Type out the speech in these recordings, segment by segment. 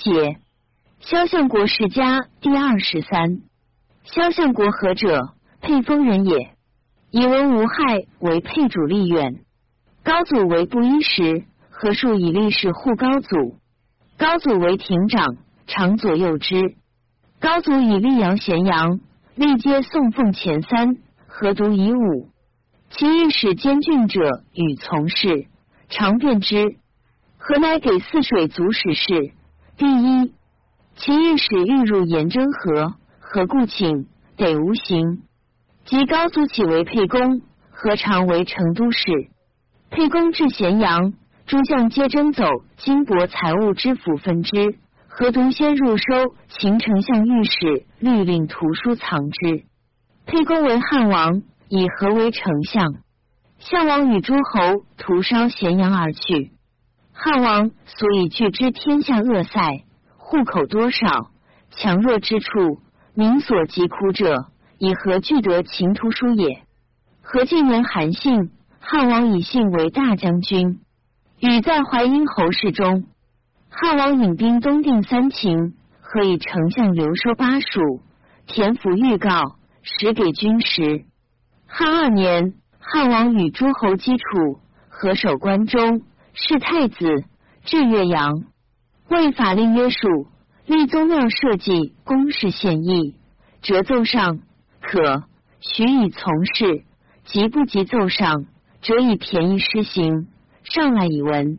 解，萧相国世家第二十三。萧相国何者？沛丰人也。以文无害为沛主立远。高祖为布衣时，何数以立事护高祖。高祖为亭长，常左右之。高祖以力扬咸阳，历皆送奉前三，何独以五？其御史监郡者与从事，常便之。何乃给泗水足使事？第一，其御史欲入颜征河，何故请？得无行。及高祖起为沛公，何尝为成都使？沛公至咸阳，诸将皆征走金帛财物之府分之，何独先入收秦丞相御史律令图书藏之？沛公为汉王，以何为丞相？项王与诸侯屠烧咸阳而去。汉王所以拒之天下恶塞，户口多少，强弱之处，民所疾苦者，以何惧得秦图书也？何进人韩信，汉王以信为大将军，与在淮阴侯氏中。汉王引兵东定三秦，何以丞相留收巴蜀？田府预告，使给军时。汉二年，汉王与诸侯击楚，何守关中。是太子至岳阳，为法令约束，立宗庙社稷，公事献议，折奏上可许以从事；及不及奏上，则以便宜施行。上来以闻。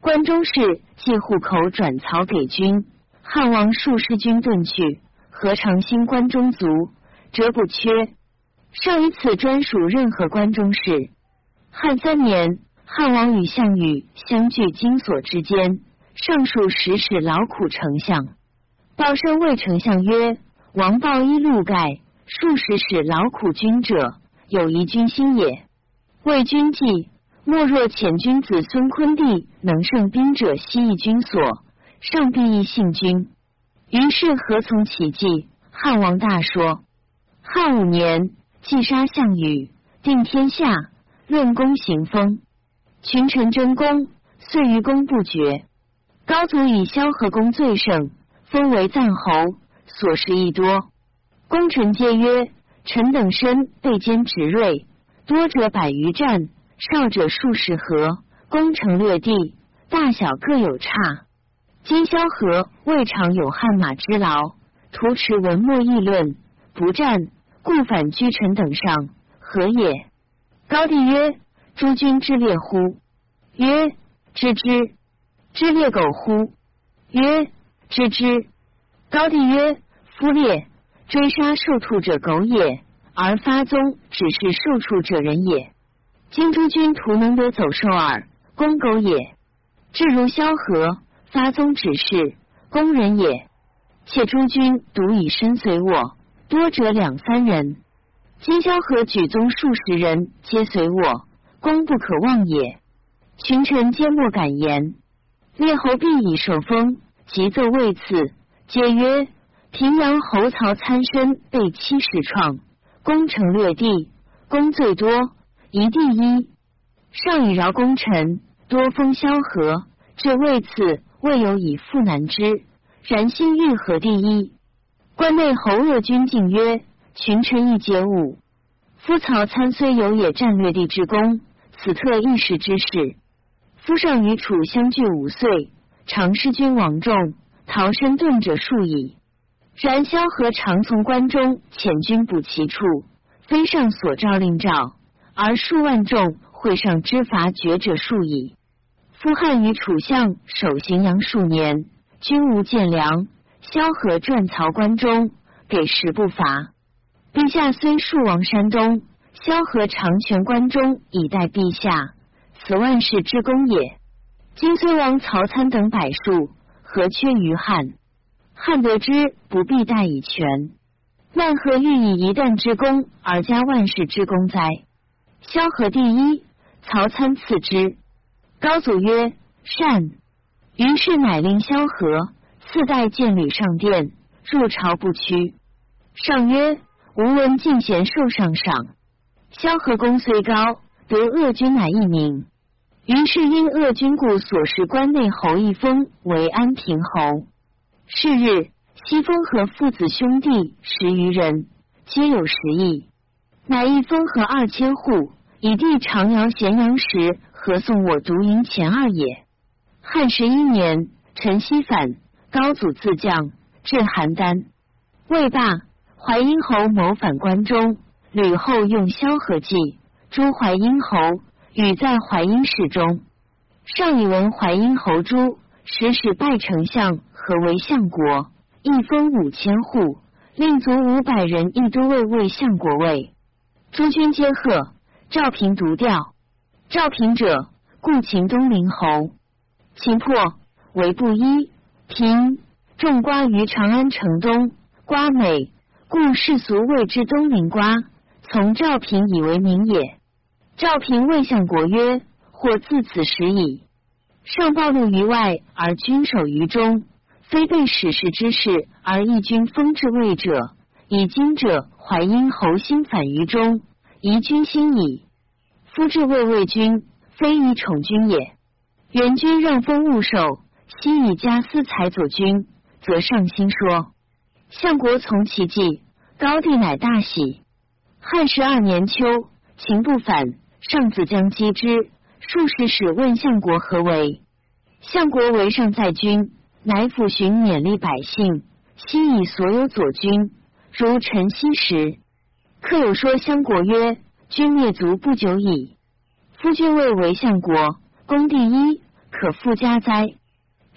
关中事借户口转曹给军，汉王数十军遁去，何尝兴关中卒？折不缺。上以此专属任何关中事。汉三年。汉王与项羽相距金锁之间，上述使使劳苦丞相。报身谓丞相曰：“王报衣禄盖，数十使劳苦君者，有疑君心也。为君计，莫若遣君子孙昆弟能胜兵者，西邑君所，上必亦信君。”于是何从其计？汉王大说。汉五年，既杀项羽，定天下，论功行封。群臣争功，遂于功不绝。高祖以萧何功最盛，封为赞侯，所事亦多。功臣皆曰：“臣等身被兼执锐，多者百余战，少者数十合，攻城略地，大小各有差。今萧何未尝有汗马之劳，徒持文墨议论，不战，故反居臣等上，何也？”高帝曰。诸君之列乎？曰：知之。知列狗乎？曰：知之。高帝曰：夫列追杀受兔者狗也，而发宗只是受畜者人也。今诸君徒能得走兽耳，攻狗也。至如萧何发宗只是攻人也。且诸君独以身随我，多者两三人。今萧何举宗数十人，皆随我。功不可忘也。群臣皆莫敢言。列侯必以受封，即奏位次，皆曰：平阳侯曹参身被七十创，攻城略地，功最多，一第一。上以饶功臣，多封萧何。这位次未有以复难之。然心欲何第一？关内侯鄂君进曰：群臣亦皆误。夫曹参虽有也战略地之功。此特一时之事。夫上与楚相距五岁，常失君王众，逃身遁者数矣。然萧何常从关中遣军补其处，非上所诏令诏，而数万众会上之伐绝者数矣。夫汉与楚相守荥阳数年，均无见粮。萧何转曹关中，给食不乏。陛下虽数亡山东。萧何长权关中以待陛下，此万世之功也。今虽亡曹参等百数，何缺于汉？汉得之不必待以全，奈何欲以一旦之功而加万世之功哉？萧何第一，曹参次之。高祖曰：“善。”于是乃令萧何次代见吕上殿，入朝不屈。上曰：“吾闻进贤受上赏。”萧何功虽高，得鄂君乃一名。于是因鄂君故，所食关内侯一封为安平侯。是日，西风和父子兄弟十余人，皆有十亿，乃一封和二千户，以地长阳咸阳时，合送我独营前二也。汉十一年，陈豨反，高祖自将至邯郸，魏罢。淮阴侯谋反关中，吕后用萧何计诛淮阴侯，与在淮阴市中。上以闻淮阴侯诛，使使拜丞相，何为相国？一封五千户，令卒五百人，亦都尉为相国位。诸军皆贺。赵平独调。赵平者，故秦东陵侯。秦破，为布衣。平种瓜于长安城东，瓜美。故世俗谓之东陵瓜，从赵平以为名也。赵平谓相国曰：“或自此时矣。上暴露于外，而君守于中，非被史事之事而义军封至魏者。以今者，淮阴侯心反于中，疑君心矣。夫至魏魏君，非以宠君也。元君让封勿守，悉以家私财佐君，则上心说。”相国从其计，高帝乃大喜。汉十二年秋，秦不反，上子将击之。数十使问相国何为？相国为上在军，乃抚巡勉励百姓，悉以所有左军，如陈豨时。客有说相国曰：“君灭族不久矣，夫君位为相国，功第一，可复加哉？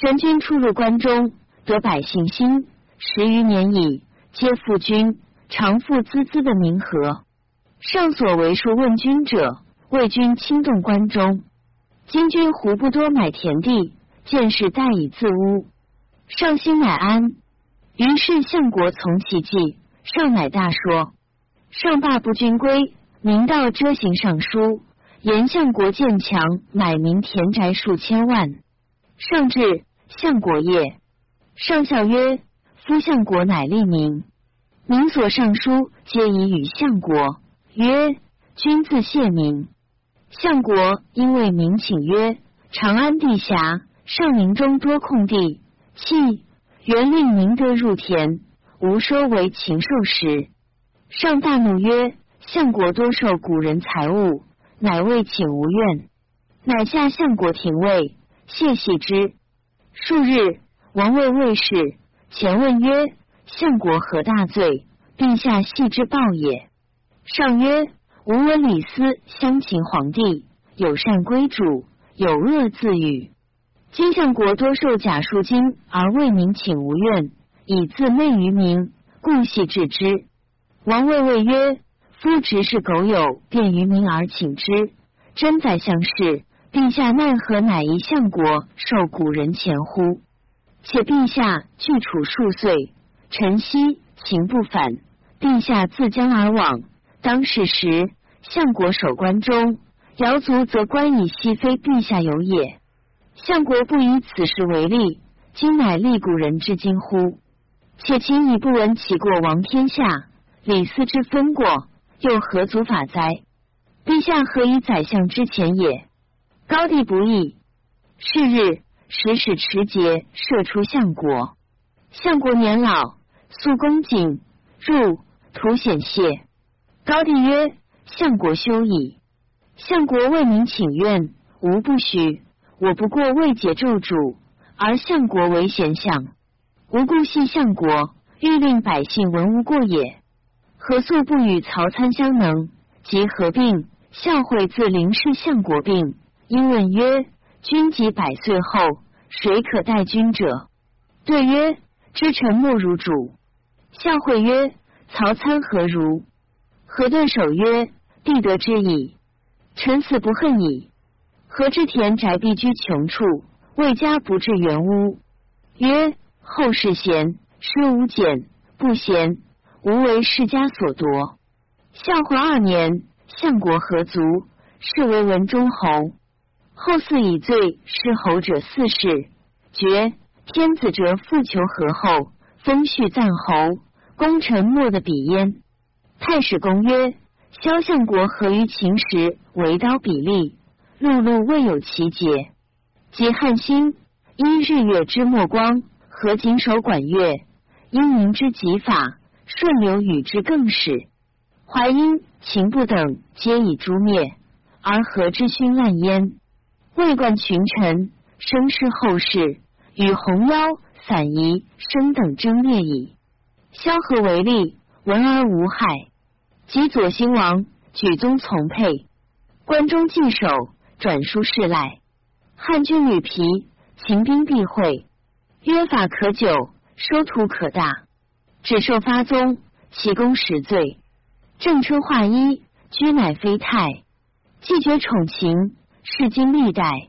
人君出入关中，得百姓心。”十余年矣，皆复君，常复孜孜的冥和。上所为数问君者，为君轻动关中。今君胡不多买田地，见事待以自污。上心乃安。于是相国从其计，上乃大说。上罢不君归，明道遮行上书，言相国建强，买民田宅数千万。上至，相国业。上笑曰。夫相国乃立民，民所上书皆以与相国曰：“君自谢名。”相国因为民请曰：“长安地狭，上林中多空地，弃原令民得入田，无收为禽兽食。”上大怒曰：“相国多受古人财物，乃为请无怨，乃下相国廷尉，谢系之。数日，王位卫士。前问曰：“相国何大罪？陛下系之报也。”上曰：“吾闻李斯相秦皇帝，有善归主，有恶自与。今相国多受假赎金，而为民请无怨，以自媚于民，故系治之。”王魏魏曰：“夫执事苟有，便于民而请之，真宰相事。陛下奈何乃一相国受古人钱乎？”且陛下据处数岁，晨曦行不反，陛下自将而往。当世时，相国守关中，尧族则关以西，非陛下有也。相国不以此事为例，今乃立古人之今乎？且秦以不闻其过亡天下，李斯之分过，又何足法哉？陛下何以宰相之前也？高帝不义。是日。使使持节射出相国，相国年老，素恭谨，入图显谢。高帝曰：“相国休矣。”相国为民请愿，无不许。我不过未解咒主，而相国为贤相，无故系相国，欲令百姓闻无过也。何素不与曹参相能？即合并，孝惠自临视相国病，因问曰。君及百岁后，谁可待君者？对曰：知臣莫如主。相会曰：曹参何如？何顿首曰：必得之矣。臣死不恨矣。何知田宅必居穷处，未家不至原屋？曰：后世贤，师无俭，不贤，无为世家所夺。相会二年，相国何足，是为文中侯。后嗣以罪失侯者四世，绝天子者复求和后，封序赞侯，功臣莫的比焉。太史公曰：萧相国何于秦时为刀比利，碌碌未有其节。及汉兴，因日月之末光，何谨守管乐，因明之极法，顺流与之更始。淮阴、秦不等皆以诛灭，而何之勋滥焉？魏冠群臣，声势后世，与红妖、散宜、生等争烈矣。萧何为例，闻而无害。及左兴王举宗从沛，关中禁守，转书事赖。汉军屡疲，秦兵必会。约法可久，收徒可大。只受发宗，其功实罪。正春化一，居乃非泰。既绝宠情，世今历代。